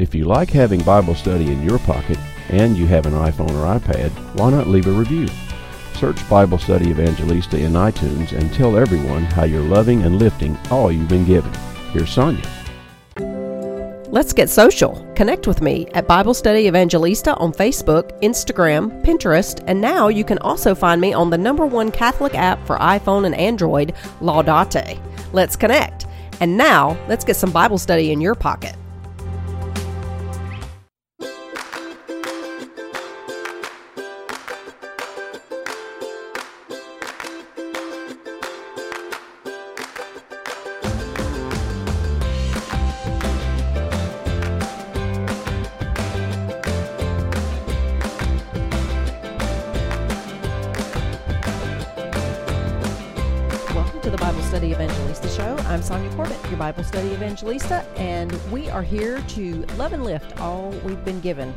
If you like having Bible study in your pocket and you have an iPhone or iPad, why not leave a review? Search Bible Study Evangelista in iTunes and tell everyone how you're loving and lifting all you've been given. Here's Sonja. Let's get social. Connect with me at Bible Study Evangelista on Facebook, Instagram, Pinterest, and now you can also find me on the number one Catholic app for iPhone and Android, Laudate. Let's connect. And now, let's get some Bible study in your pocket. Evangelista, and we are here to love and lift all we've been given.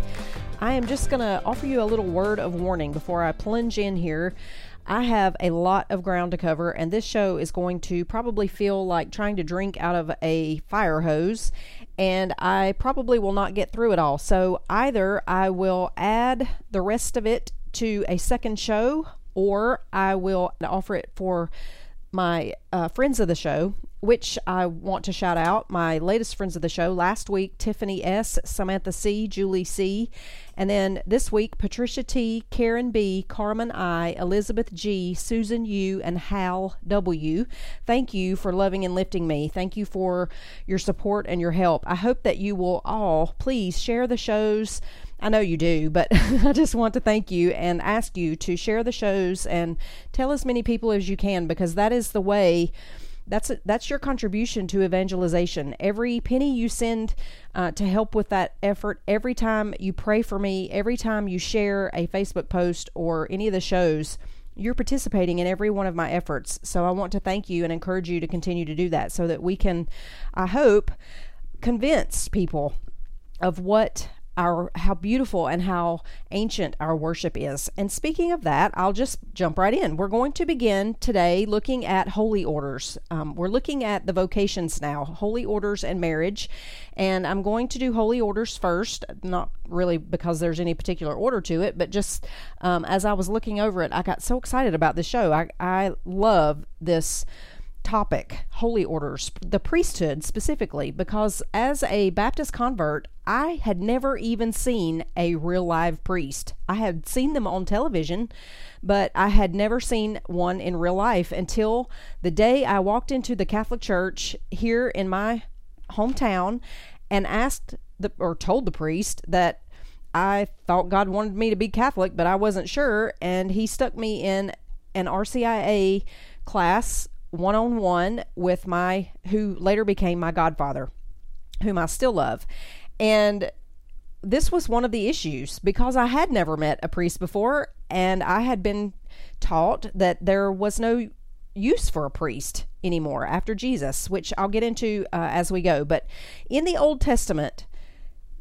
I am just going to offer you a little word of warning before I plunge in here. I have a lot of ground to cover, and this show is going to probably feel like trying to drink out of a fire hose, and I probably will not get through it all. So either I will add the rest of it to a second show, or I will offer it for my uh, friends of the show, which I want to shout out. My latest friends of the show last week Tiffany S., Samantha C., Julie C., and then this week Patricia T., Karen B., Carmen I., Elizabeth G., Susan U., and Hal W. Thank you for loving and lifting me. Thank you for your support and your help. I hope that you will all please share the shows. I know you do, but I just want to thank you and ask you to share the shows and tell as many people as you can because that is the way that's a, that's your contribution to evangelization. Every penny you send uh, to help with that effort, every time you pray for me, every time you share a Facebook post or any of the shows, you're participating in every one of my efforts. So I want to thank you and encourage you to continue to do that so that we can, I hope, convince people of what our how beautiful and how ancient our worship is. And speaking of that, I'll just jump right in. We're going to begin today looking at holy orders. Um, we're looking at the vocations now, holy orders and marriage. And I'm going to do holy orders first, not really because there's any particular order to it, but just um, as I was looking over it, I got so excited about this show. I, I love this topic, holy orders, the priesthood specifically, because as a Baptist convert, I had never even seen a real live priest. I had seen them on television, but I had never seen one in real life until the day I walked into the Catholic Church here in my hometown and asked the or told the priest that I thought God wanted me to be Catholic, but I wasn't sure, and he stuck me in an RCIA class one on one with my who later became my godfather, whom I still love. And this was one of the issues because I had never met a priest before and I had been taught that there was no use for a priest anymore after Jesus, which I'll get into uh, as we go. But in the Old Testament,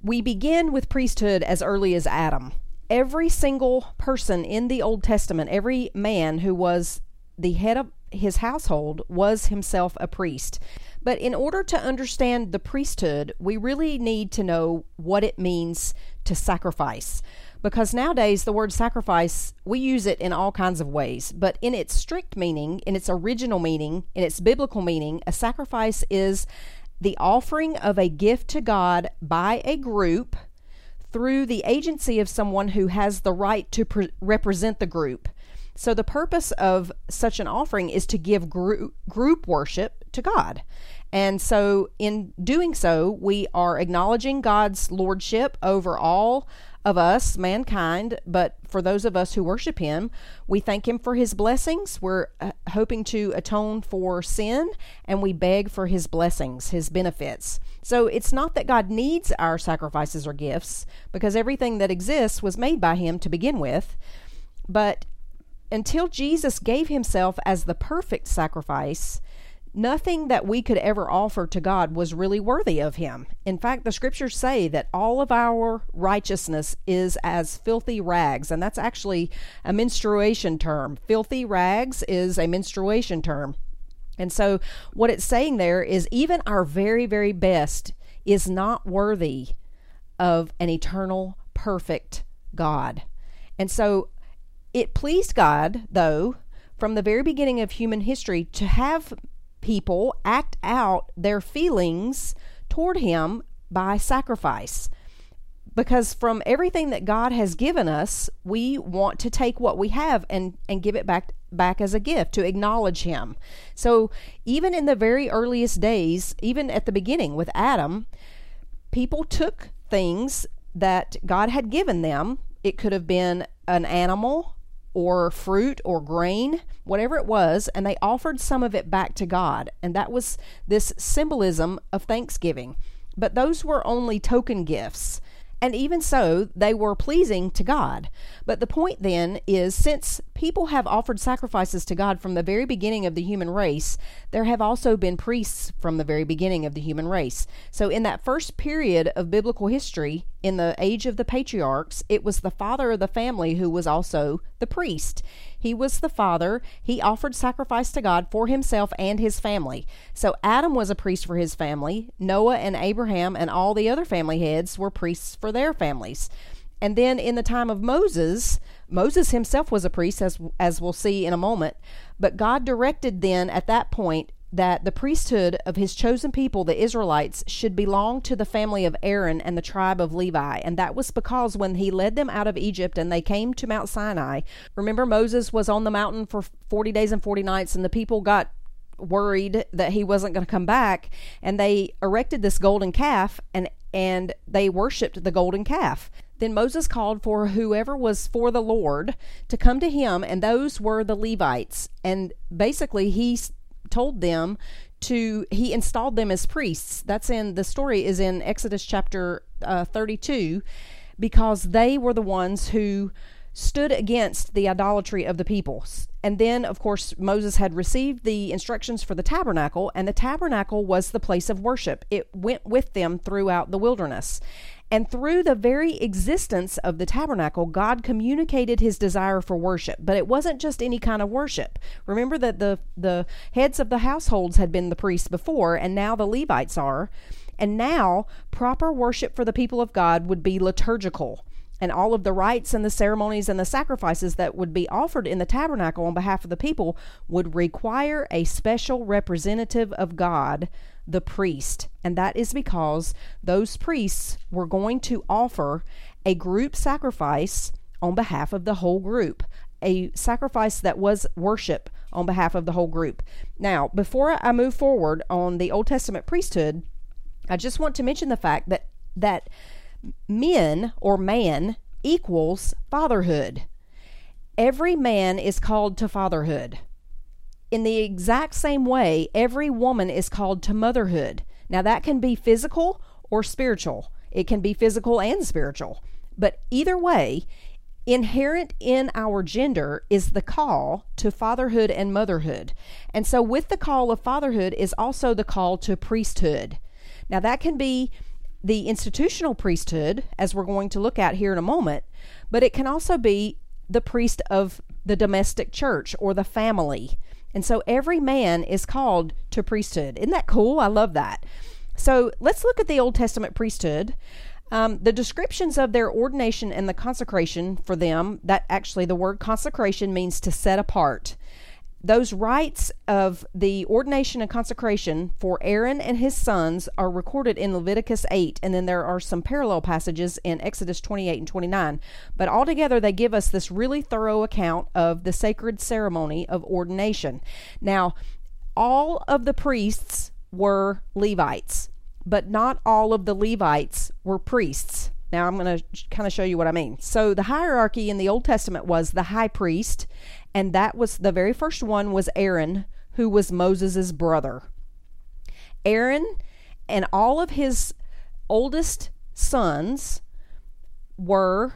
we begin with priesthood as early as Adam. Every single person in the Old Testament, every man who was the head of his household was himself a priest. But in order to understand the priesthood, we really need to know what it means to sacrifice. Because nowadays, the word sacrifice, we use it in all kinds of ways. But in its strict meaning, in its original meaning, in its biblical meaning, a sacrifice is the offering of a gift to God by a group through the agency of someone who has the right to pre- represent the group. So, the purpose of such an offering is to give group, group worship to God. And so, in doing so, we are acknowledging God's lordship over all of us, mankind, but for those of us who worship Him, we thank Him for His blessings. We're uh, hoping to atone for sin, and we beg for His blessings, His benefits. So it's not that God needs our sacrifices or gifts, because everything that exists was made by Him to begin with, but until Jesus gave himself as the perfect sacrifice, nothing that we could ever offer to God was really worthy of him. In fact, the scriptures say that all of our righteousness is as filthy rags, and that's actually a menstruation term. Filthy rags is a menstruation term. And so, what it's saying there is even our very, very best is not worthy of an eternal, perfect God. And so it pleased God, though, from the very beginning of human history to have people act out their feelings toward Him by sacrifice. Because from everything that God has given us, we want to take what we have and, and give it back back as a gift to acknowledge him. So even in the very earliest days, even at the beginning with Adam, people took things that God had given them. It could have been an animal or fruit or grain, whatever it was, and they offered some of it back to God. And that was this symbolism of thanksgiving. But those were only token gifts. And even so, they were pleasing to God. But the point then is since people have offered sacrifices to God from the very beginning of the human race, there have also been priests from the very beginning of the human race. So, in that first period of biblical history, in the age of the patriarchs, it was the father of the family who was also the priest. He was the father. He offered sacrifice to God for himself and his family. So Adam was a priest for his family. Noah and Abraham and all the other family heads were priests for their families. And then in the time of Moses, Moses himself was a priest, as, as we'll see in a moment. But God directed then at that point that the priesthood of his chosen people, the Israelites, should belong to the family of Aaron and the tribe of Levi. And that was because when he led them out of Egypt and they came to Mount Sinai, remember Moses was on the mountain for 40 days and 40 nights, and the people got worried that he wasn't going to come back and they erected this golden calf and and they worshiped the golden calf then Moses called for whoever was for the Lord to come to him, and those were the Levites. And basically, he told them to he installed them as priests that's in the story is in exodus chapter uh, 32 because they were the ones who stood against the idolatry of the people. And then, of course, Moses had received the instructions for the tabernacle, and the tabernacle was the place of worship. It went with them throughout the wilderness. And through the very existence of the tabernacle, God communicated his desire for worship. But it wasn't just any kind of worship. Remember that the, the heads of the households had been the priests before, and now the Levites are. And now, proper worship for the people of God would be liturgical and all of the rites and the ceremonies and the sacrifices that would be offered in the tabernacle on behalf of the people would require a special representative of God, the priest. And that is because those priests were going to offer a group sacrifice on behalf of the whole group, a sacrifice that was worship on behalf of the whole group. Now, before I move forward on the Old Testament priesthood, I just want to mention the fact that that men or man equals fatherhood. Every man is called to fatherhood. In the exact same way, every woman is called to motherhood. Now, that can be physical or spiritual, it can be physical and spiritual. But either way, inherent in our gender is the call to fatherhood and motherhood. And so, with the call of fatherhood is also the call to priesthood. Now, that can be the institutional priesthood, as we're going to look at here in a moment, but it can also be the priest of the domestic church or the family. And so every man is called to priesthood. Isn't that cool? I love that. So let's look at the Old Testament priesthood. Um, the descriptions of their ordination and the consecration for them, that actually the word consecration means to set apart those rites of the ordination and consecration for Aaron and his sons are recorded in Leviticus 8, and then there are some parallel passages in Exodus 28 and 29. But altogether, they give us this really thorough account of the sacred ceremony of ordination. Now, all of the priests were Levites, but not all of the Levites were priests. Now, I'm going to kind of show you what I mean. So, the hierarchy in the Old Testament was the high priest, and that was the very first one was Aaron, who was Moses' brother. Aaron and all of his oldest sons were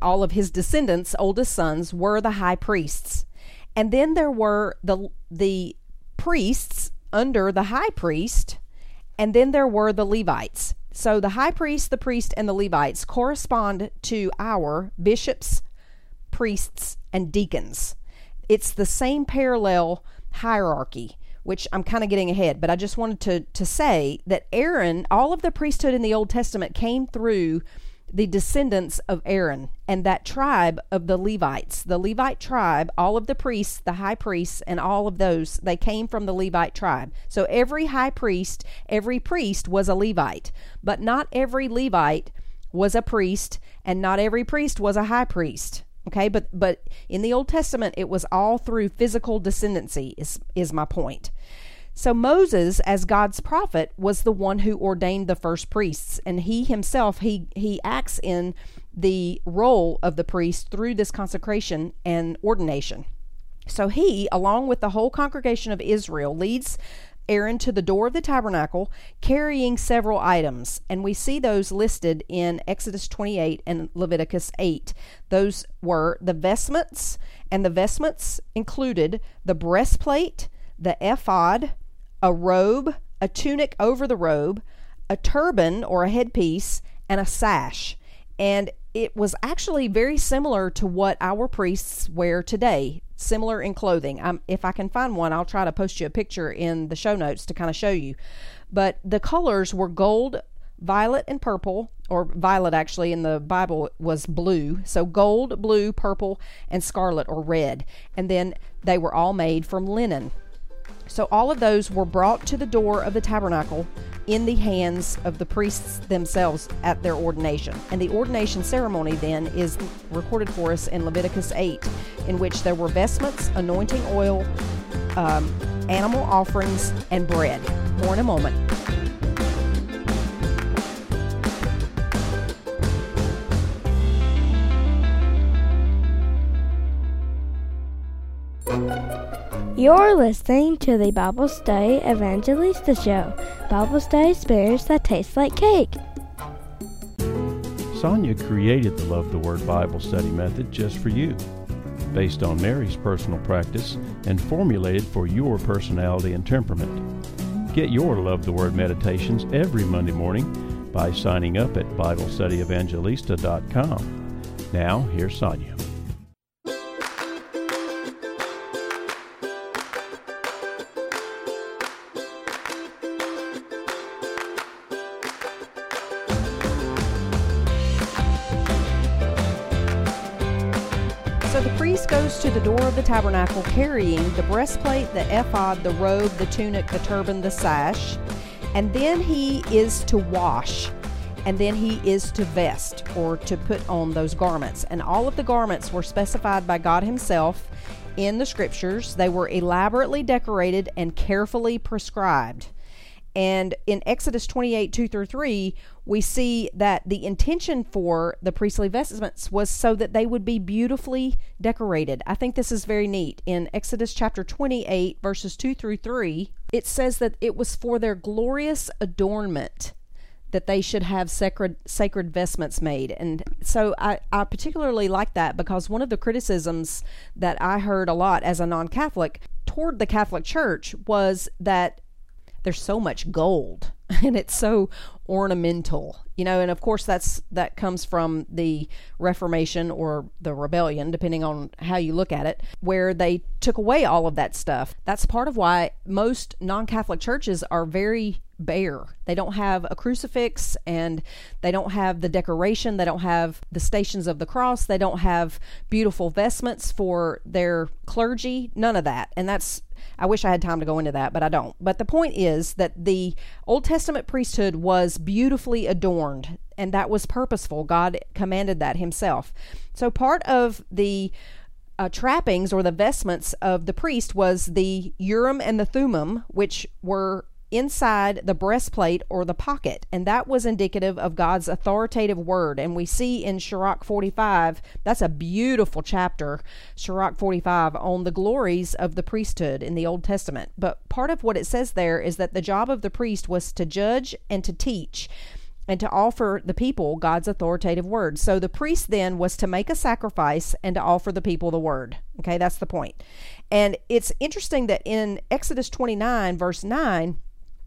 all of his descendants, oldest sons, were the high priests. And then there were the the priests under the high priest, and then there were the Levites. So the high priest, the priest, and the Levites correspond to our bishops, priests, and deacons. It's the same parallel hierarchy. which I'm kind of getting ahead, but I just wanted to, to say that Aaron, all of the priesthood in the Old Testament came through the descendants of Aaron and that tribe of the Levites. The Levite tribe, all of the priests, the high priests, and all of those, they came from the Levite tribe. So every high priest, every priest was a Levite, but not every Levite was a priest, and not every priest was a high priest. Okay, but but in the Old Testament, it was all through physical descendancy. Is is my point. So Moses, as God's prophet, was the one who ordained the first priests, and he himself he he acts in the role of the priest through this consecration and ordination. So he, along with the whole congregation of Israel, leads Aaron to the door of the tabernacle carrying several items, and we see those listed in Exodus 28 and Leviticus 8. Those were the vestments, and the vestments included the breastplate, the ephod, a robe, a tunic over the robe, a turban or a headpiece, and a sash. And it was actually very similar to what our priests wear today, similar in clothing. Um, if I can find one, I'll try to post you a picture in the show notes to kind of show you. But the colors were gold, violet, and purple, or violet actually in the Bible was blue. So gold, blue, purple, and scarlet or red. And then they were all made from linen. So all of those were brought to the door of the tabernacle in the hands of the priests themselves at their ordination. And the ordination ceremony then is recorded for us in Leviticus 8, in which there were vestments, anointing oil, um, animal offerings, and bread. More in a moment. You're listening to the Bible Study Evangelista Show, Bible study experience that taste like cake. Sonja created the Love the Word Bible study method just for you, based on Mary's personal practice and formulated for your personality and temperament. Get your Love the Word meditations every Monday morning by signing up at BibleStudyEvangelista.com. Now, here's Sonja. Tabernacle carrying the breastplate, the ephod, the robe, the tunic, the turban, the sash, and then he is to wash, and then he is to vest or to put on those garments. And all of the garments were specified by God Himself in the scriptures, they were elaborately decorated and carefully prescribed. And in Exodus 28 2 through 3, we see that the intention for the priestly vestments was so that they would be beautifully decorated. I think this is very neat. In Exodus chapter 28, verses 2 through 3, it says that it was for their glorious adornment that they should have sacred sacred vestments made. And so I, I particularly like that because one of the criticisms that I heard a lot as a non Catholic toward the Catholic Church was that there's so much gold and it's so ornamental you know and of course that's that comes from the reformation or the rebellion depending on how you look at it where they took away all of that stuff. That's part of why most non-catholic churches are very bare they don't have a crucifix and they don't have the decoration they don't have the stations of the cross they don't have beautiful vestments for their clergy none of that and that's I wish I had time to go into that, but I don't. But the point is that the Old Testament priesthood was beautifully adorned, and that was purposeful. God commanded that Himself. So part of the uh, trappings or the vestments of the priest was the urim and the thummim, which were inside the breastplate or the pocket, and that was indicative of God's authoritative word. And we see in Sirach 45, that's a beautiful chapter, Sirach 45, on the glories of the priesthood in the Old Testament. But part of what it says there is that the job of the priest was to judge and to teach and to offer the people God's authoritative word. So the priest then was to make a sacrifice and to offer the people the word. Okay, that's the point. And it's interesting that in Exodus 29, verse 9,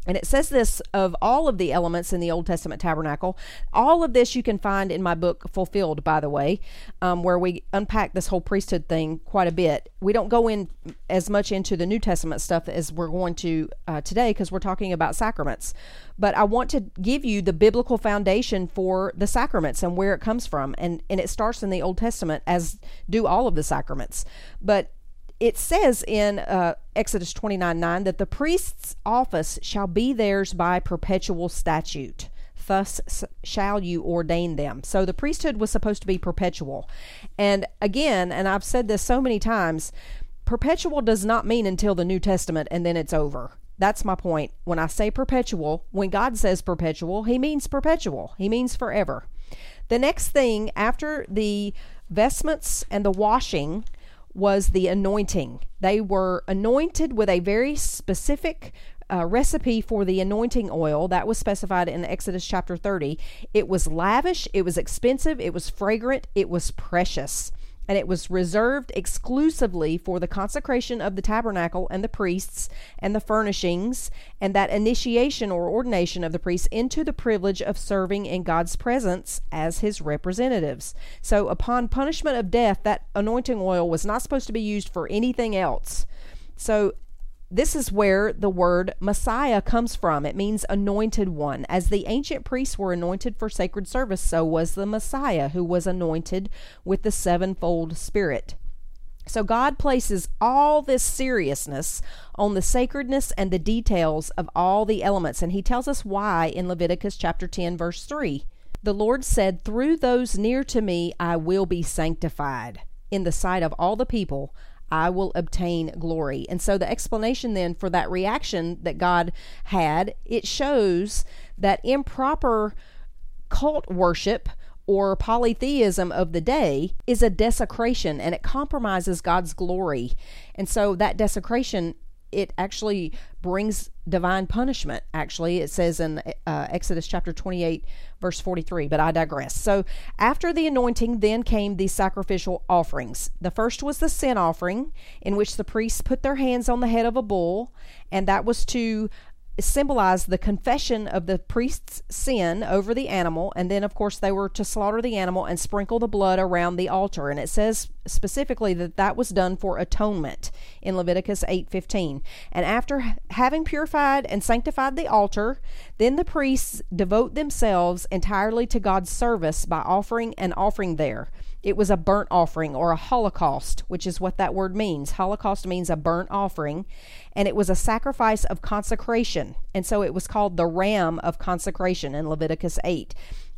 And it says this of all of the elements in the Old Testament tabernacle. All of this you can find in my book, Fulfilled, by the way, um, where we unpack this whole priesthood thing quite a bit. We don't go in as much into the New Testament stuff as we're going to uh, today because we're talking about sacraments. But I want to give you the biblical foundation for the sacraments and where it comes from. And, and it starts in the Old Testament, as do all of the sacraments. But it says in uh, Exodus 29 9 that the priest's office shall be theirs by perpetual statute. Thus shall you ordain them. So the priesthood was supposed to be perpetual. And again, and I've said this so many times, perpetual does not mean until the New Testament and then it's over. That's my point. When I say perpetual, when God says perpetual, he means perpetual, he means forever. The next thing after the vestments and the washing was the anointing. They were anointed with a very specific uh, recipe for the anointing oil that was specified in Exodus chapter 30. It was lavish, it was expensive, it was fragrant, it was precious and it was reserved exclusively for the consecration of the tabernacle and the priests and the furnishings and that initiation or ordination of the priests into the privilege of serving in God's presence as his representatives. So, upon punishment of death, that anointing oil was not supposed to be used for anything else. So, this is where the word Messiah comes from. It means anointed one. As the ancient priests were anointed for sacred service, so was the Messiah, who was anointed with the sevenfold Spirit. So God places all this seriousness on the sacredness and the details of all the elements, and He tells us why in Leviticus chapter 10, verse 3. The Lord said, Through those near to me I will be sanctified. In the sight of all the people, I will obtain glory. And so the explanation then for that reaction that God had, it shows that improper cult worship or polytheism of the day is a desecration and it compromises God's glory. And so that desecration it actually brings divine punishment. Actually, it says in uh, Exodus chapter 28, verse 43, but I digress. So, after the anointing, then came the sacrificial offerings. The first was the sin offering, in which the priests put their hands on the head of a bull, and that was to symbolized the confession of the priest's sin over the animal and then of course they were to slaughter the animal and sprinkle the blood around the altar. And it says specifically that that was done for atonement in Leviticus 8:15 and after having purified and sanctified the altar then the priests devote themselves entirely to God's service by offering an offering there. It was a burnt offering or a holocaust, which is what that word means. Holocaust means a burnt offering, and it was a sacrifice of consecration. And so it was called the ram of consecration in Leviticus 8.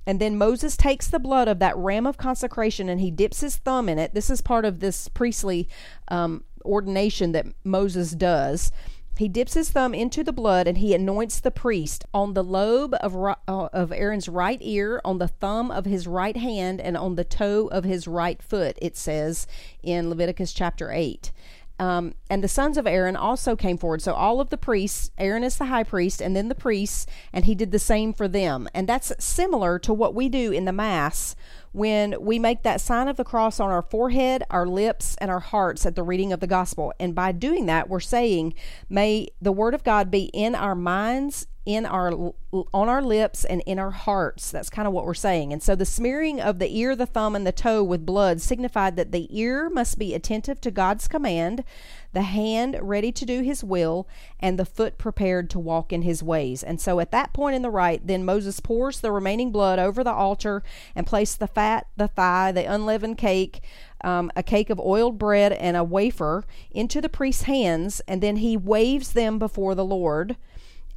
And then Moses takes the blood of that ram of consecration and he dips his thumb in it. This is part of this priestly um, ordination that Moses does. He dips his thumb into the blood and he anoints the priest on the lobe of, uh, of Aaron's right ear, on the thumb of his right hand, and on the toe of his right foot, it says in Leviticus chapter 8. Um, and the sons of Aaron also came forward. So all of the priests, Aaron is the high priest, and then the priests, and he did the same for them. And that's similar to what we do in the Mass when we make that sign of the cross on our forehead, our lips, and our hearts at the reading of the gospel. And by doing that, we're saying, May the word of God be in our minds, in our on our lips and in our hearts. That's kind of what we're saying. And so the smearing of the ear the thumb and the toe with blood signified that the ear must be attentive to god's command the hand ready to do his will and the foot prepared to walk in his ways. And so at that point in the rite then moses pours the remaining blood over the altar and places the fat the thigh the unleavened cake um, a cake of oiled bread and a wafer into the priest's hands and then he waves them before the lord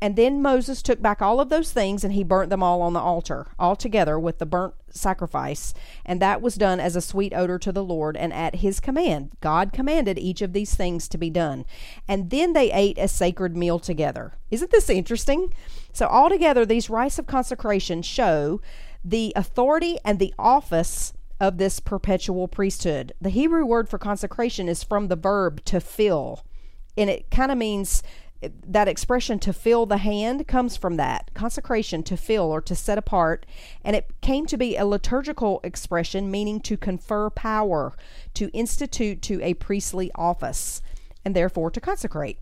and then Moses took back all of those things and he burnt them all on the altar, all together with the burnt sacrifice. And that was done as a sweet odor to the Lord and at his command. God commanded each of these things to be done. And then they ate a sacred meal together. Isn't this interesting? So, altogether, these rites of consecration show the authority and the office of this perpetual priesthood. The Hebrew word for consecration is from the verb to fill, and it kind of means that expression to fill the hand comes from that consecration to fill or to set apart. And it came to be a liturgical expression meaning to confer power to institute to a priestly office and therefore to consecrate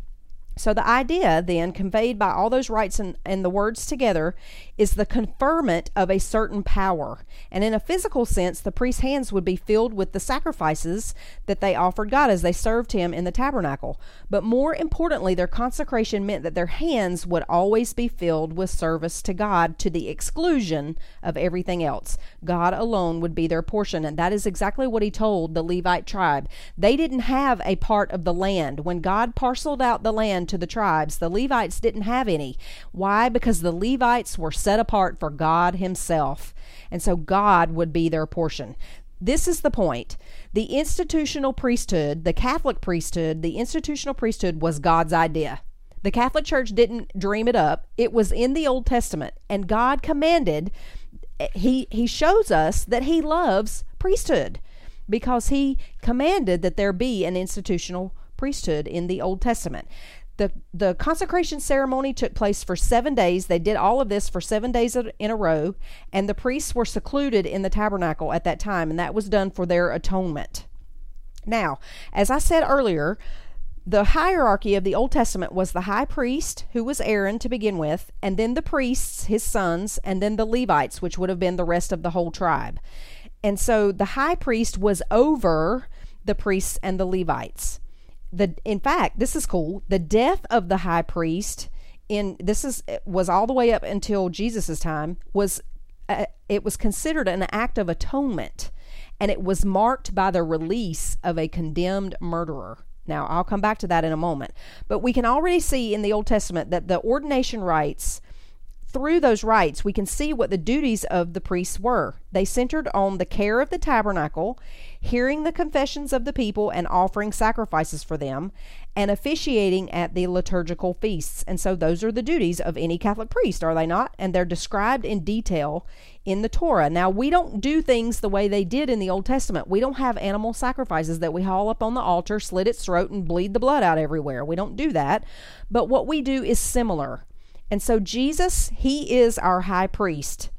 So, the idea then conveyed by all those rites and, and the words together is the conferment of a certain power. And in a physical sense, the priest's hands would be filled with the sacrifices that they offered God as they served Him in the tabernacle. But more importantly, their consecration meant that their hands would always be filled with service to God to the exclusion of everything else. God alone would be their portion. And that is exactly what He told the Levite tribe. They didn't have a part of the land. When God parceled out the land, to the tribes. The Levites didn't have any. Why? Because the Levites were set apart for God Himself. And so God would be their portion. This is the point. The institutional priesthood, the Catholic priesthood, the institutional priesthood was God's idea. The Catholic Church didn't dream it up. It was in the Old Testament, and God commanded he he shows us that he loves priesthood because he commanded that there be an institutional priesthood in the Old Testament the the consecration ceremony took place for seven days. They did all of this for seven days in a row, and the priests were secluded in the tabernacle at that time, and that was done for their atonement. Now, as I said earlier, the hierarchy of the Old Testament was the high priest, who was Aaron to begin with, and then the priests, his sons, and then the Levites, which would have been the rest of the whole tribe. And so the high priest was over the priests and the Levites the in fact, this is cool. The death of the high priest in this is was all the way up until Jesus's time was uh, it was considered an act of atonement and it was marked by the release of a condemned murderer. Now, I'll come back to that in a moment. But we can already see in the Old Testament that the ordination rites through those rites, we can see what the duties of the priests were. They centered on the care of the tabernacle, hearing the confessions of the people and offering sacrifices for them, and officiating at the liturgical feasts. And so, those are the duties of any Catholic priest, are they not? And they're described in detail in the Torah. Now, we don't do things the way they did in the Old Testament. We don't have animal sacrifices that we haul up on the altar, slit its throat, and bleed the blood out everywhere. We don't do that. But what we do is similar. And so Jesus, he is our high priest.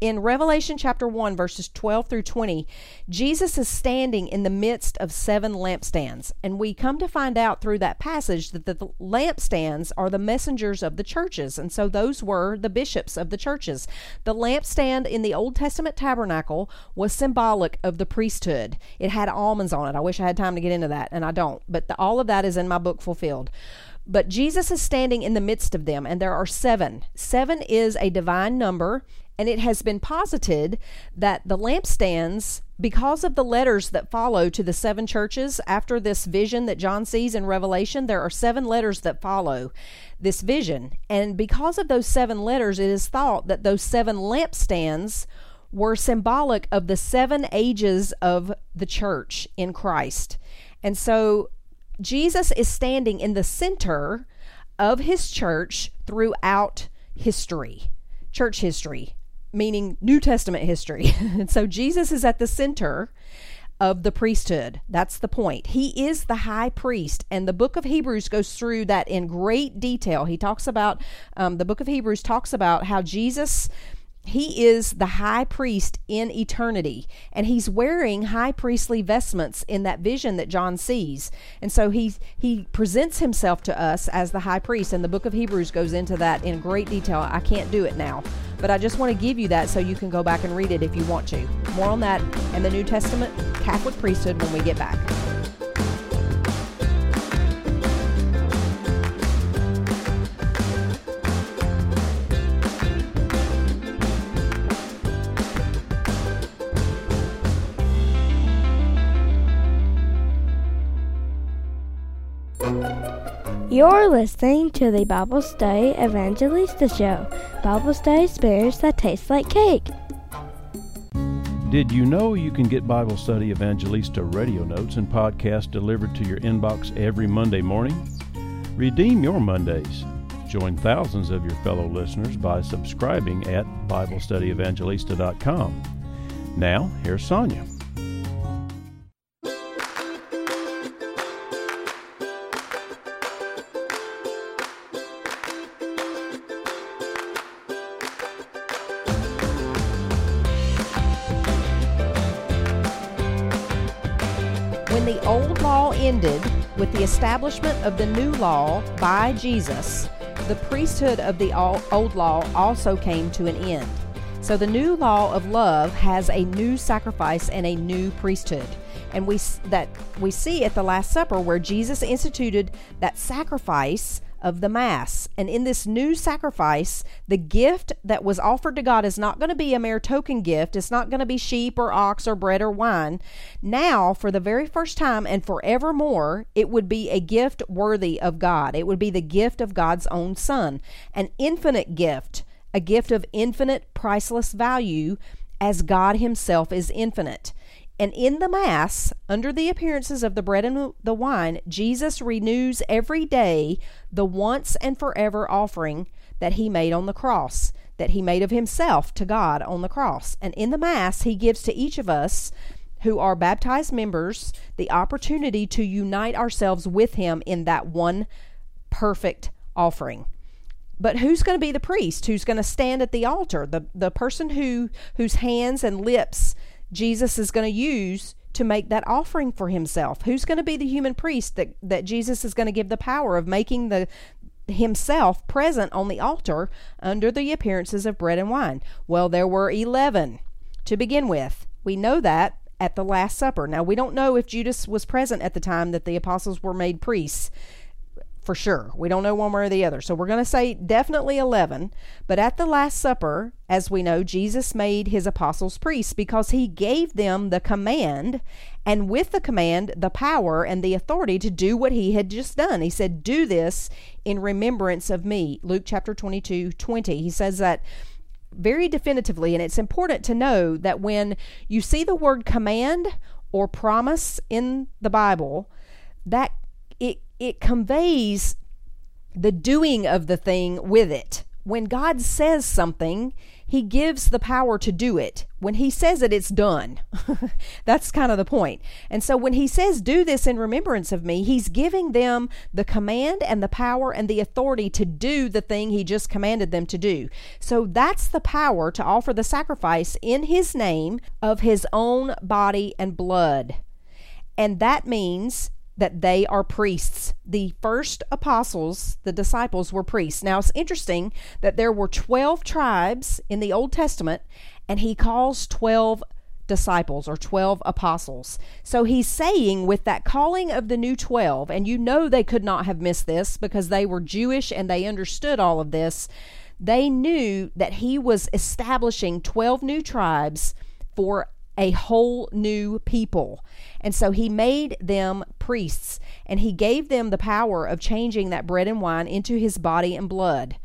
In Revelation chapter 1, verses 12 through 20, Jesus is standing in the midst of seven lampstands. And we come to find out through that passage that the lampstands are the messengers of the churches. And so those were the bishops of the churches. The lampstand in the Old Testament tabernacle was symbolic of the priesthood. It had almonds on it. I wish I had time to get into that, and I don't. But the, all of that is in my book, Fulfilled. But Jesus is standing in the midst of them, and there are seven. Seven is a divine number, and it has been posited that the lampstands, because of the letters that follow to the seven churches after this vision that John sees in Revelation, there are seven letters that follow this vision. And because of those seven letters, it is thought that those seven lampstands were symbolic of the seven ages of the church in Christ. And so Jesus is standing in the center of his church throughout history, church history, meaning New Testament history. and so Jesus is at the center of the priesthood. That's the point. He is the high priest, and the book of Hebrews goes through that in great detail. He talks about, um, the book of Hebrews talks about how Jesus he is the high priest in eternity and he's wearing high priestly vestments in that vision that John sees. And so he he presents himself to us as the high priest and the book of Hebrews goes into that in great detail. I can't do it now but I just want to give you that so you can go back and read it if you want to. More on that and the New Testament Catholic priesthood when we get back You're listening to the Bible Study Evangelista Show, Bible study Spanish that tastes like cake. Did you know you can get Bible Study Evangelista radio notes and podcasts delivered to your inbox every Monday morning? Redeem your Mondays. Join thousands of your fellow listeners by subscribing at BibleStudyEvangelista.com. Now, here's Sonja. Establishment of the new law by Jesus, the priesthood of the old law also came to an end. So the new law of love has a new sacrifice and a new priesthood. And we that we see at the last supper where Jesus instituted that sacrifice of the Mass. And in this new sacrifice, the gift that was offered to God is not going to be a mere token gift. It's not going to be sheep or ox or bread or wine. Now, for the very first time and forevermore, it would be a gift worthy of God. It would be the gift of God's own Son, an infinite gift, a gift of infinite, priceless value as God Himself is infinite. And in the Mass, under the appearances of the bread and the wine, Jesus renews every day the once and forever offering that he made on the cross, that he made of himself to God on the cross. And in the Mass, he gives to each of us who are baptized members the opportunity to unite ourselves with him in that one perfect offering. But who's going to be the priest? Who's going to stand at the altar? The the person who whose hands and lips Jesus is going to use to make that offering for himself. Who's going to be the human priest that, that Jesus is going to give the power of making the himself present on the altar under the appearances of bread and wine? Well, there were 11 to begin with. We know that at the Last Supper. Now, we don't know if Judas was present at the time that the apostles were made priests for sure. We don't know one way or the other. So we're going to say definitely 11. But at the Last Supper, as we know, Jesus made his apostles priests because he gave them the command, and with the command, the power and the authority to do what he had just done. He said, Do this in remembrance of me. Luke chapter 22 20. He says that very definitively, and it's important to know that when you see the word command or promise in the Bible, that it conveys the doing of the thing with it. When God says something, He gives the power to do it. When He says it, it's done. That's kind of the point. And so when He says, Do this in remembrance of me, He's giving them the command and the power and the authority to do the thing He just commanded them to do. So that's the power to offer the sacrifice in His name of His own body and blood. And that means that they are priests. The first apostles, the disciples, were priests. Now it's interesting that there were 12 tribes in the Old Testament, and he calls 12 disciples or 12 apostles. So he's saying, with that calling of the new 12, and you know they could not have missed this because they were Jewish and they understood all of this, they knew that he was establishing 12 new tribes for a whole new people. And so he made them priests, and he gave them the power of changing that bread and wine into his body and blood.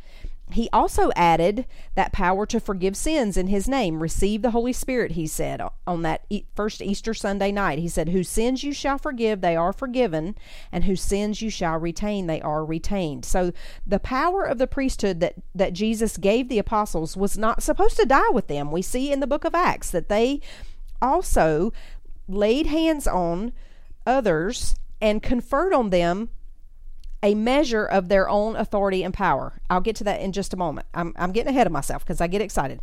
He also added that power to forgive sins in his name. Receive the Holy Spirit, he said on that first Easter Sunday night. He said, Whose sins you shall forgive, they are forgiven, and whose sins you shall retain, they are retained. So the power of the priesthood that, that Jesus gave the apostles was not supposed to die with them. We see in the book of Acts that they also laid hands on others and conferred on them a measure of their own authority and power. I'll get to that in just a moment. I'm, I'm getting ahead of myself because I get excited.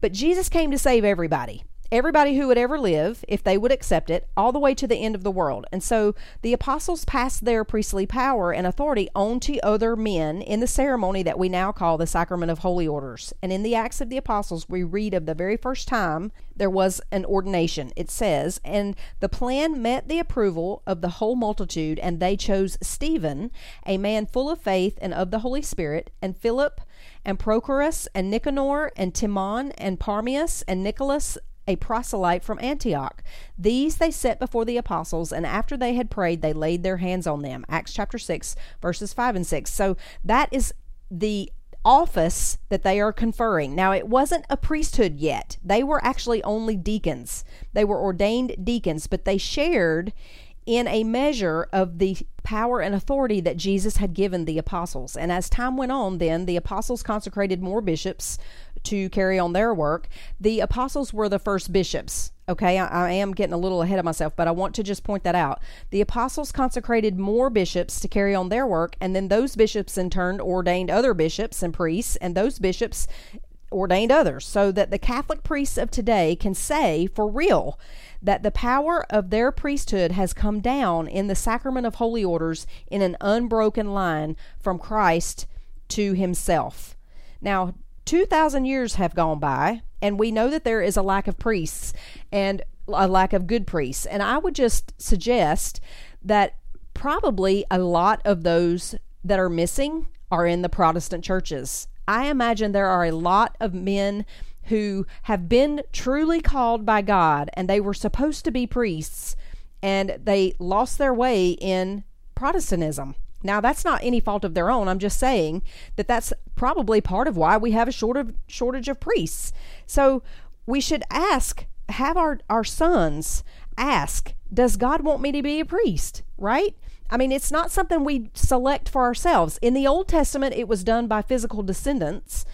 But Jesus came to save everybody everybody who would ever live, if they would accept it, all the way to the end of the world. And so the apostles passed their priestly power and authority on to other men in the ceremony that we now call the Sacrament of Holy Orders. And in the Acts of the Apostles, we read of the very first time there was an ordination. It says, And the plan met the approval of the whole multitude, and they chose Stephen, a man full of faith and of the Holy Spirit, and Philip, and Prochorus, and Nicanor, and Timon, and Parmenas, and Nicholas, a proselyte from Antioch. These they set before the apostles, and after they had prayed, they laid their hands on them. Acts chapter 6, verses 5 and 6. So that is the office that they are conferring. Now, it wasn't a priesthood yet, they were actually only deacons. They were ordained deacons, but they shared in a measure of the power and authority that Jesus had given the apostles. And as time went on, then the apostles consecrated more bishops to carry on their work. The apostles were the first bishops. Okay, I, I, am getting a little ahead of myself, but I want to just point that out. The apostles consecrated more bishops to carry on their work, and then those bishops in turn ordained other bishops and priests, and those bishops ordained others so that the Catholic priests of today can say for real that the power of their priesthood has come down in the sacrament of holy orders in an unbroken line from Christ to himself. Now, 2,000 years have gone by, and we know that there is a lack of priests and a lack of good priests. And I would just suggest that probably a lot of those that are missing are in the Protestant churches. I imagine there are a lot of men who have been truly called by God and they were supposed to be priests and they lost their way in Protestantism. Now, that's not any fault of their own. I'm just saying that that's probably part of why we have a short of, shortage of priests. So we should ask, have our, our sons ask, does God want me to be a priest? Right? I mean, it's not something we select for ourselves. In the Old Testament, it was done by physical descendants,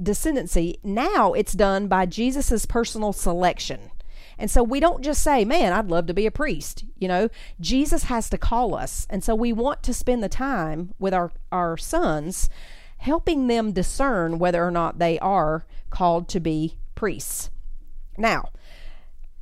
descendancy. Now it's done by Jesus's personal selection. And so we don't just say, man, I'd love to be a priest. You know, Jesus has to call us. And so we want to spend the time with our, our sons, helping them discern whether or not they are called to be priests. Now,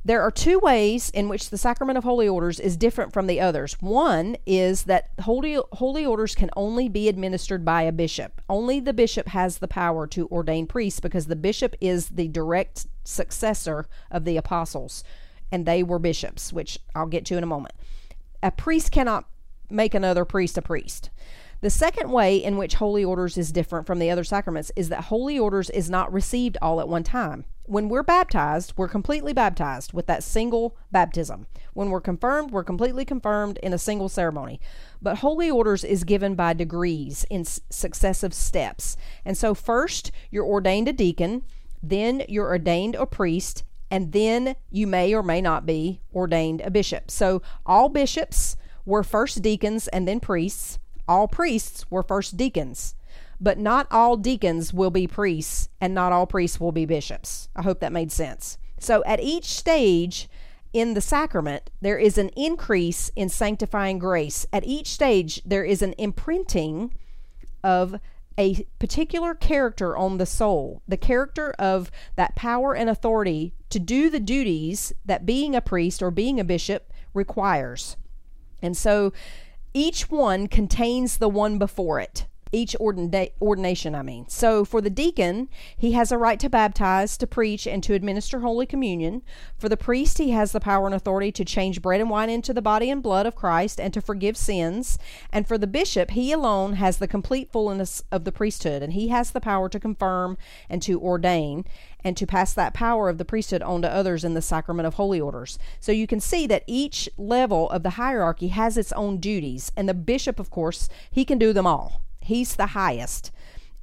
there are two ways in which the sacrament of holy orders is different from the others. One is that holy holy orders can only be administered by a bishop. Only the bishop has the power to ordain priests because the bishop is the direct successor of the apostles and they were bishops, which I'll get to in a moment. A priest cannot make another priest a priest. The second way in which holy orders is different from the other sacraments is that holy orders is not received all at one time. When we're baptized, we're completely baptized with that single baptism. When we're confirmed, we're completely confirmed in a single ceremony. But holy orders is given by degrees in successive steps. And so, first, you're ordained a deacon, then, you're ordained a priest, and then you may or may not be ordained a bishop. So, all bishops were first deacons and then priests. All priests were first deacons but not all deacons will be priests and not all priests will be bishops. I hope that made sense. So at each stage in the sacrament, there is an increase in sanctifying grace. At each stage, there is an imprinting of a particular character on the soul, the character of that power and authority to do the duties that being a priest or being a bishop requires. And so each one contains the one before it each ordina- ordination, I mean. So for the deacon, he has a right to baptize, to preach, and to administer Holy Communion. For the priest, he has the power and authority to change bread and wine into the body and blood of Christ and to forgive sins. And for the bishop, he alone has the complete fullness of the priesthood, and he has the power to confirm and to ordain and to pass that power of the priesthood on to others in the sacrament of holy orders. So you can see that each level of the hierarchy has its own duties, and the bishop, of course, he can do them all. He's the highest.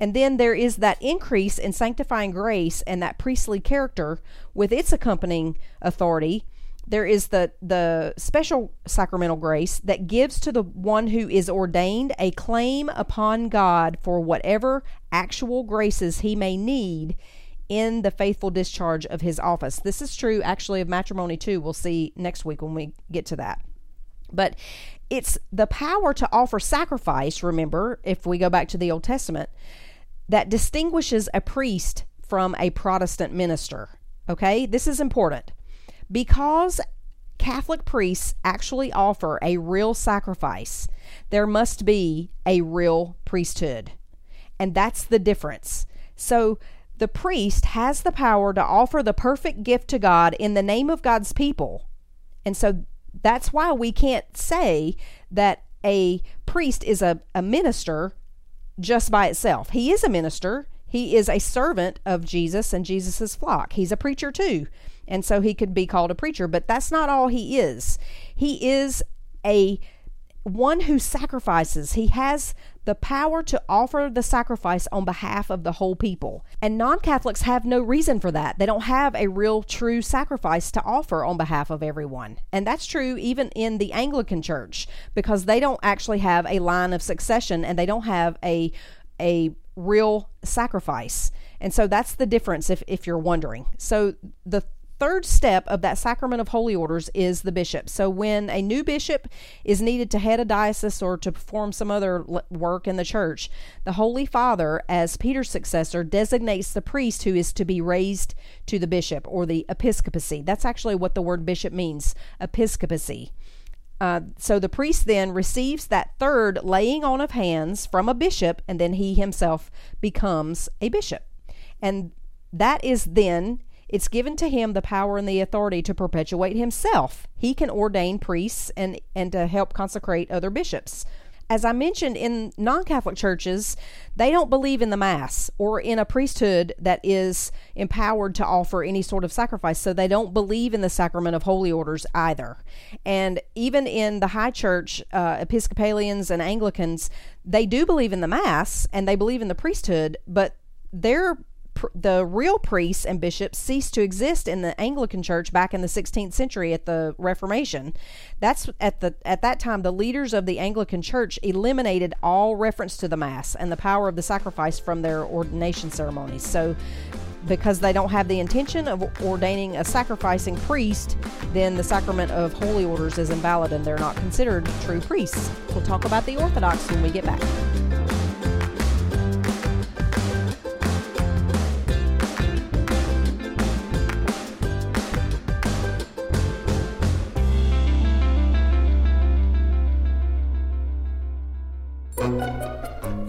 And then there is that increase in sanctifying grace and that priestly character with its accompanying authority. There is the, the special sacramental grace that gives to the one who is ordained a claim upon God for whatever actual graces he may need in the faithful discharge of his office. This is true actually of matrimony too. We'll see next week when we get to that. But it's the power to offer sacrifice, remember, if we go back to the Old Testament, that distinguishes a priest from a Protestant minister. Okay, this is important because Catholic priests actually offer a real sacrifice, there must be a real priesthood. And that's the difference. So the priest has the power to offer the perfect gift to God in the name of God's people. And so that's why we can't say that a priest is a, a minister just by itself. He is a minister. He is a servant of Jesus and Jesus's flock. He's a preacher too. And so he could be called a preacher, but that's not all he is. He is a one who sacrifices. He has the power to offer the sacrifice on behalf of the whole people. And non Catholics have no reason for that. They don't have a real true sacrifice to offer on behalf of everyone. And that's true even in the Anglican Church because they don't actually have a line of succession and they don't have a a real sacrifice. And so that's the difference if, if you're wondering. So the third step of that sacrament of holy orders is the bishop. So when a new bishop is needed to head a diocese or to perform some other work in the church, the Holy Father, as Peter's successor, designates the priest who is to be raised to the bishop or the episcopacy. That's actually what the word bishop means episcopacy. Uh, so the priest then receives that third laying on of hands from a bishop, and then he himself becomes a bishop. And that is then, it's given to him the power and the authority to perpetuate himself. He can ordain priests and, and to help consecrate other bishops as I mentioned in non Catholic churches, they don't believe in the Mass or in a priesthood that is empowered to offer any sort of sacrifice. So they don't believe in the sacrament of holy orders either. And even in the high church, uh, Episcopalians and Anglicans, they do believe in the Mass and they believe in the priesthood, but their the real priests and bishops ceased to exist in the Anglican Church back in the 16th century at the Reformation. That's at the at that time the leaders of the Anglican Church eliminated all reference to the Mass and the power of the sacrifice from their ordination ceremonies. So because they don't have the intention of ordaining a sacrificing priest, then the sacrament of holy orders is invalid and they're not considered true priests. We'll talk about the Orthodox when we get back.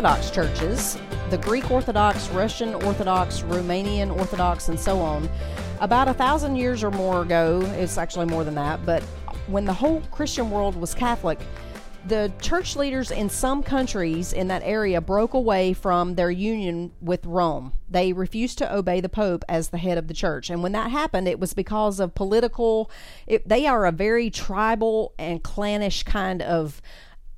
Orthodox churches, the Greek Orthodox, Russian Orthodox, Romanian Orthodox, and so on, about a thousand years or more ago, it's actually more than that, but when the whole Christian world was Catholic, the church leaders in some countries in that area broke away from their union with Rome. They refused to obey the Pope as the head of the church. And when that happened, it was because of political, it, they are a very tribal and clannish kind of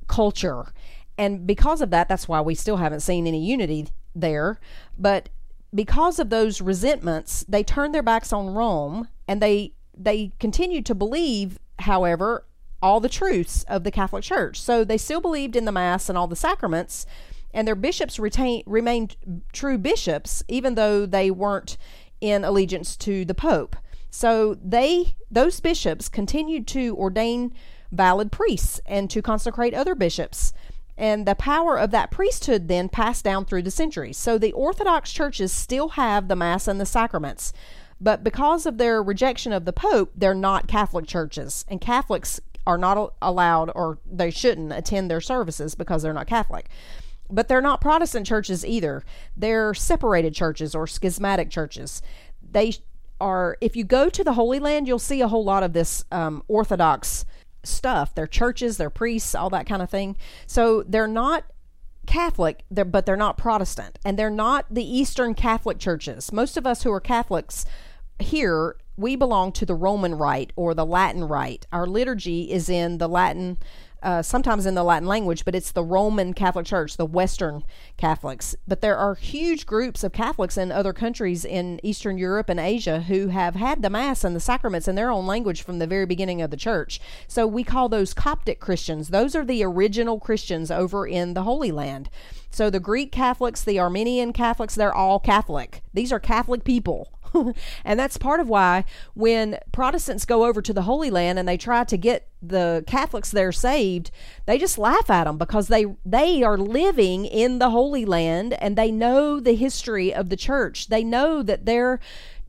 culture and because of that, that's why we still haven't seen any unity there. But because of those resentments, they turned their backs on Rome and they they continued to believe, however, all the truths of the Catholic Church. So they still believed in the Mass and all the sacraments, and their bishops retain, remained true bishops, even though they weren't in allegiance to the Pope. So they those bishops continued to ordain valid priests and to consecrate other bishops. And the power of that priesthood then passed down through the centuries. So the Orthodox churches still have the Mass and the sacraments. But because of their rejection of the Pope, they're not Catholic churches. And Catholics are not allowed, or they shouldn't, attend their services because they're not Catholic. But they're not Protestant churches either. They're separated churches or schismatic churches. They are, if you go to the Holy Land, you'll see a whole lot of this um, Orthodox stuff their churches, their priests, all that kind of thing. So they're not Catholic, they're, but they're not Protestant, and they're not the Eastern Catholic churches. Most of us who are Catholics here, we belong to the Roman Rite or the Latin Rite. Our liturgy is in the Latin uh, sometimes in the Latin language, but it's the Roman Catholic Church, the Western Catholics. But there are huge groups of Catholics in other countries in Eastern Europe and Asia who have had the Mass and the sacraments in their own language from the very beginning of the church. So we call those Coptic Christians. Those are the original Christians over in the Holy Land. So the Greek Catholics, the Armenian Catholics, they're all Catholic. These are Catholic people. and that's part of why when Protestants go over to the Holy Land and they try to get the Catholics there saved, they just laugh at them because they they are living in the Holy Land and they know the history of the church. They know that their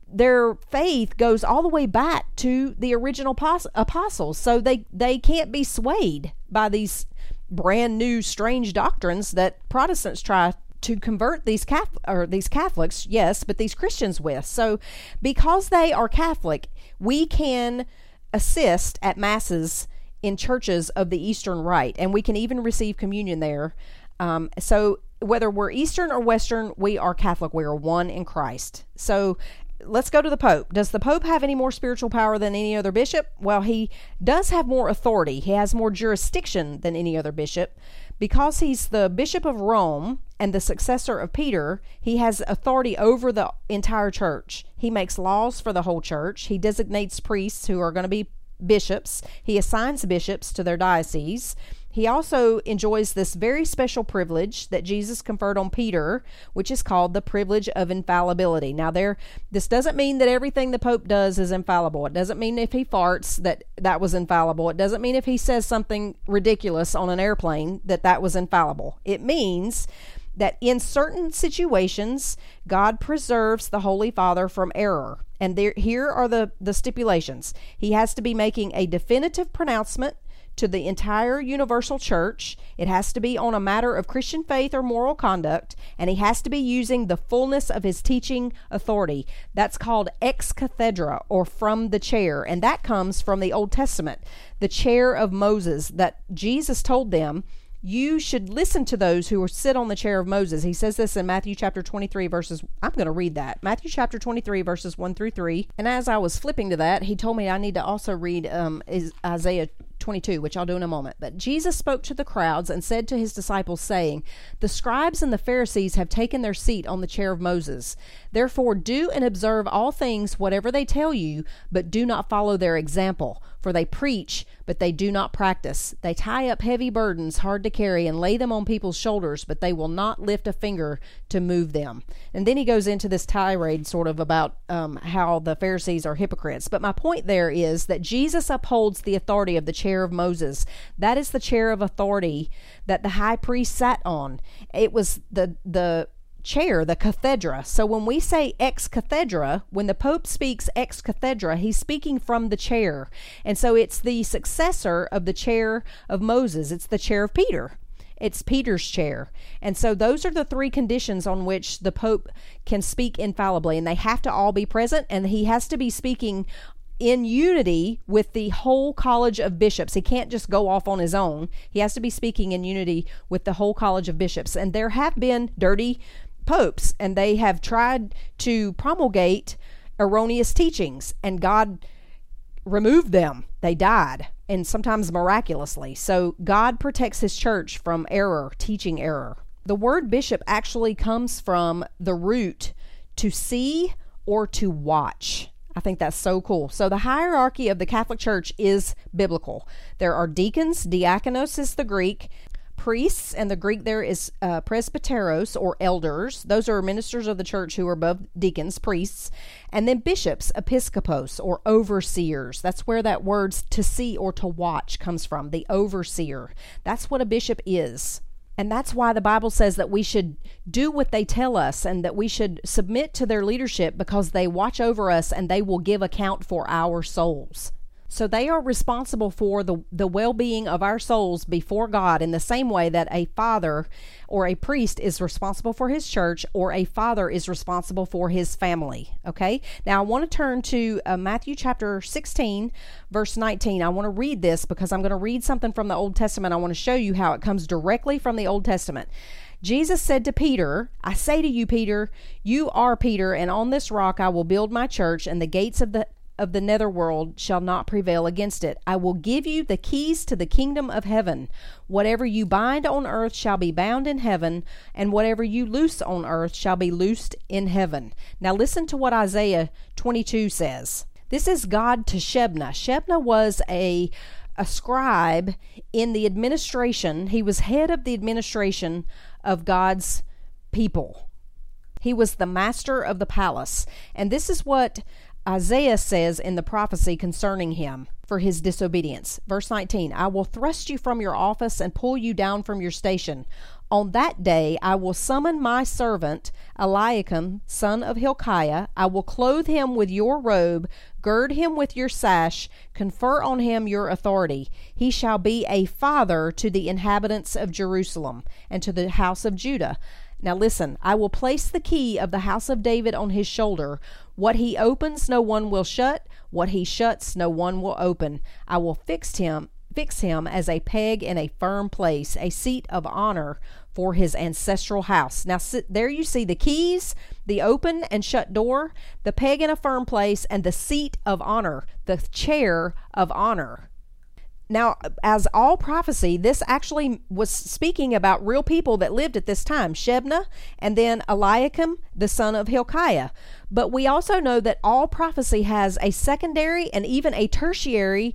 their faith goes all the way back to the original apostles. So they they can't be swayed by these brand new strange doctrines that Protestants try to convert these Catholic or these Catholics, yes, but these Christians with. So because they are Catholic, we can assist at masses in churches of the Eastern Rite, and we can even receive communion there. Um, so whether we're Eastern or Western, we are Catholic. We are one in Christ. So let's go to the Pope. Does the Pope have any more spiritual power than any other bishop? Well, he does have more authority. He has more jurisdiction than any other bishop. Because he's the Bishop of Rome and the successor of Peter, he has authority over the entire church. He makes laws for the whole church. He designates priests who are going to be bishops. He assigns bishops to their diocese. He also enjoys this very special privilege that Jesus conferred on Peter, which is called the privilege of infallibility. Now, there, this doesn't mean that everything the Pope does is infallible. It doesn't mean if he farts that that was infallible. It doesn't mean if he says something ridiculous on an airplane that that was infallible. It means that in certain situations, God preserves the Holy Father from error. And there, here are the, the stipulations. He has to be making a definitive pronouncement to the entire universal church. It has to be on a matter of Christian faith or moral conduct, and he has to be using the fullness of his teaching authority. That's called ex cathedra or from the chair, and that comes from the Old Testament, the chair of Moses that Jesus told them you should listen to those who sit on the chair of Moses. He says this in Matthew chapter 23, verses, I'm going to read that. Matthew chapter 23, verses 1 through 3. And as I was flipping to that, he told me I need to also read um, Isaiah 22, which I'll do in a moment. But Jesus spoke to the crowds and said to his disciples, saying, The scribes and the Pharisees have taken their seat on the chair of Moses. Therefore, do and observe all things, whatever they tell you, but do not follow their example. For they preach, but they do not practice. They tie up heavy burdens hard to carry and lay them on people's shoulders, but they will not lift a finger to move them. And then he goes into this tirade sort of about um, how the Pharisees are hypocrites. But my point there is that Jesus upholds the authority of the chair of Moses. That is the chair of authority that the high priest sat on. It was the the chair, the cathedra. So when we say ex cathedra, when the Pope speaks ex cathedra, he's speaking from the chair. And so it's the successor of the chair of Moses, it's the chair of Peter. It's Peter's chair. And so those are the three conditions on which the Pope can speak infallibly. And they have to all be present, and he has to be speaking in unity with the whole College of Bishops. He can't just go off on his own. He has to be speaking in unity with the whole College of Bishops. And there have been dirty popes, and they have tried to promulgate erroneous teachings, and God removed them. They died, and sometimes miraculously. So God protects his church from error, teaching error. The word bishop actually comes from the root to see or to watch. I think that's so cool. So the hierarchy of the Catholic Church is biblical. There are deacons, diakonos is the Greek, priests, and the Greek there is uh, presbyteros or elders. Those are ministers of the church who are above deacons, priests, and then bishops, episcopos or overseers. That's where that word to see or to watch comes from. The overseer. That's what a bishop is. And that's why the Bible says that we should do what they tell us and that we should submit to their leadership because they watch over us and they will give account for our souls. So they are responsible for the, the well being of our souls before God in the same way that a father or a priest is responsible for his church or a father is responsible for his family. Okay? Now I want to turn to uh, Matthew chapter 16, verse 19. I want to read this because I'm going to read something from the Old Testament. I want to show you how it comes directly from the Old Testament. Jesus said to Peter, I say to you, Peter, you are Peter, and on this rock I will build my church, and the gates of the of the netherworld shall not prevail against it. I will give you the keys to the kingdom of heaven. Whatever you bind on earth shall be bound in heaven, and whatever you loose on earth shall be loosed in heaven. Now listen to what Isaiah 22 says. This is God to Shebna. Shebna was a a scribe in the administration. He was head of the administration of God's people. He was the master of the palace. And this is what Isaiah says in the prophecy concerning him for his disobedience. Verse 19 I will thrust you from your office and pull you down from your station. On that day I will summon my servant Eliakim, son of Hilkiah. I will clothe him with your robe, gird him with your sash, confer on him your authority. He shall be a father to the inhabitants of Jerusalem and to the house of Judah. Now listen, I will place the key of the house of David on his shoulder. What he opens, no one will shut. What he shuts, no one will open. I will fix him fix him as a peg in a firm place, a seat of honor for his ancestral house. Now, sit, there you see the keys, the open and shut door, the peg in a firm place, and the seat of honor, the chair of honor. Now, as all prophecy, this actually was speaking about real people that lived at this time Shebna and then Eliakim, the son of Hilkiah. But we also know that all prophecy has a secondary and even a tertiary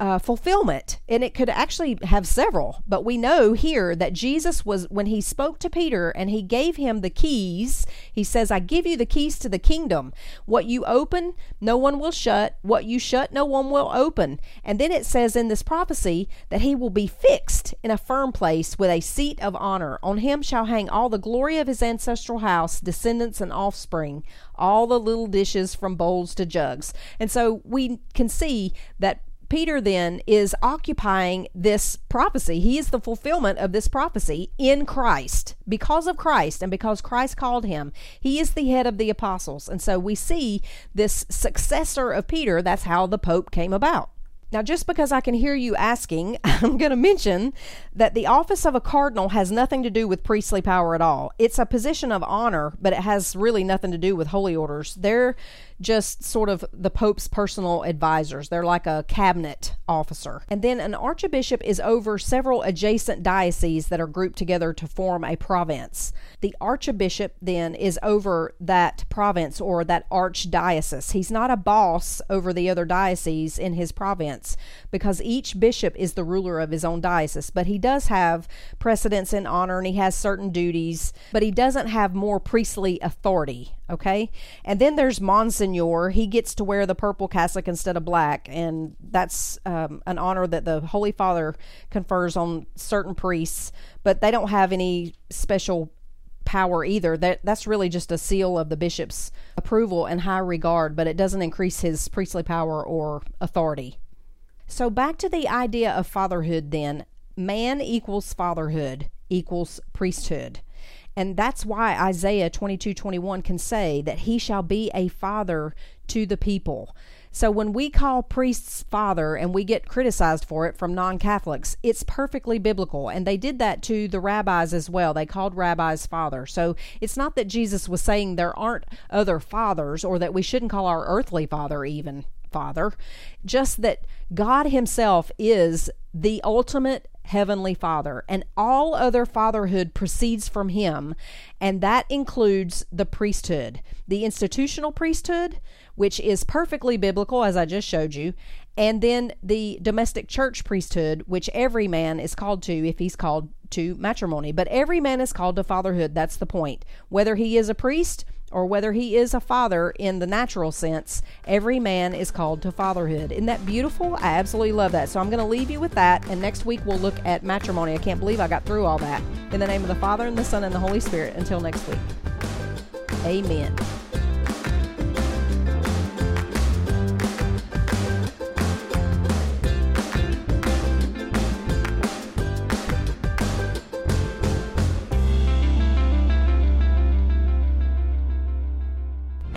uh, fulfillment, and it could actually have several. But we know here that Jesus was, when he spoke to Peter and he gave him the keys, he says, I give you the keys to the kingdom. What you open, no one will shut. What you shut, no one will open. And then it says in this prophecy that he will be fixed in a firm place with a seat of honor. On him shall hang all the glory of his ancestral house, descendants and offspring, all the little dishes from bowls to jugs. And so we can see that Peter then is occupying this prophecy. He is the fulfillment of this prophecy in Christ. Because of Christ and because Christ called him, he is the head of the apostles. And so we see this successor of Peter. That's how the Pope came about. Now, just because I can hear you asking, I'm going to mention that the office of a cardinal has nothing to do with priestly power at all. It's a position of honor, but it has really nothing to do with holy orders. They're just sort of the Pope's personal advisors. They're like a cabinet officer. And then an archbishop is over several adjacent dioceses that are grouped together to form a province. The archbishop then is over that province or that archdiocese. He's not a boss over the other dioceses in his province because each bishop is the ruler of his own diocese, but he does have precedence and honor and he has certain duties, but he doesn't have more priestly authority okay and then there's monsignor he gets to wear the purple cassock instead of black and that's um, an honor that the holy father confers on certain priests but they don't have any special power either. That that's really just a seal of the bishop's approval and high regard but it doesn't increase his priestly power or authority. So back to the idea of fatherhood then. Man equals fatherhood equals priesthood and that's why Isaiah 22 21 can say that he shall be a father to the people. So when we call priests father and we get criticized for it from non Catholics, it's perfectly biblical. And they did that to the rabbis as well. They called rabbis father. So it's not that Jesus was saying there aren't other fathers or that we shouldn't call our earthly father even father, just that God Himself is the ultimate Heavenly Father, and all other fatherhood proceeds from Him, and that includes the priesthood, the institutional priesthood, which is perfectly biblical, as I just showed you, and then the domestic church priesthood, which every man is called to if he's called to matrimony. But every man is called to fatherhood. That's the point. Whether he is a priest, or whether he is a father in the natural sense, every man is called to fatherhood. Isn't that beautiful? I absolutely love that. So I'm going to leave you with that. And next week we'll look at matrimony. I can't believe I got through all that. In the name of the Father, and the Son, and the Holy Spirit. Until next week. Amen.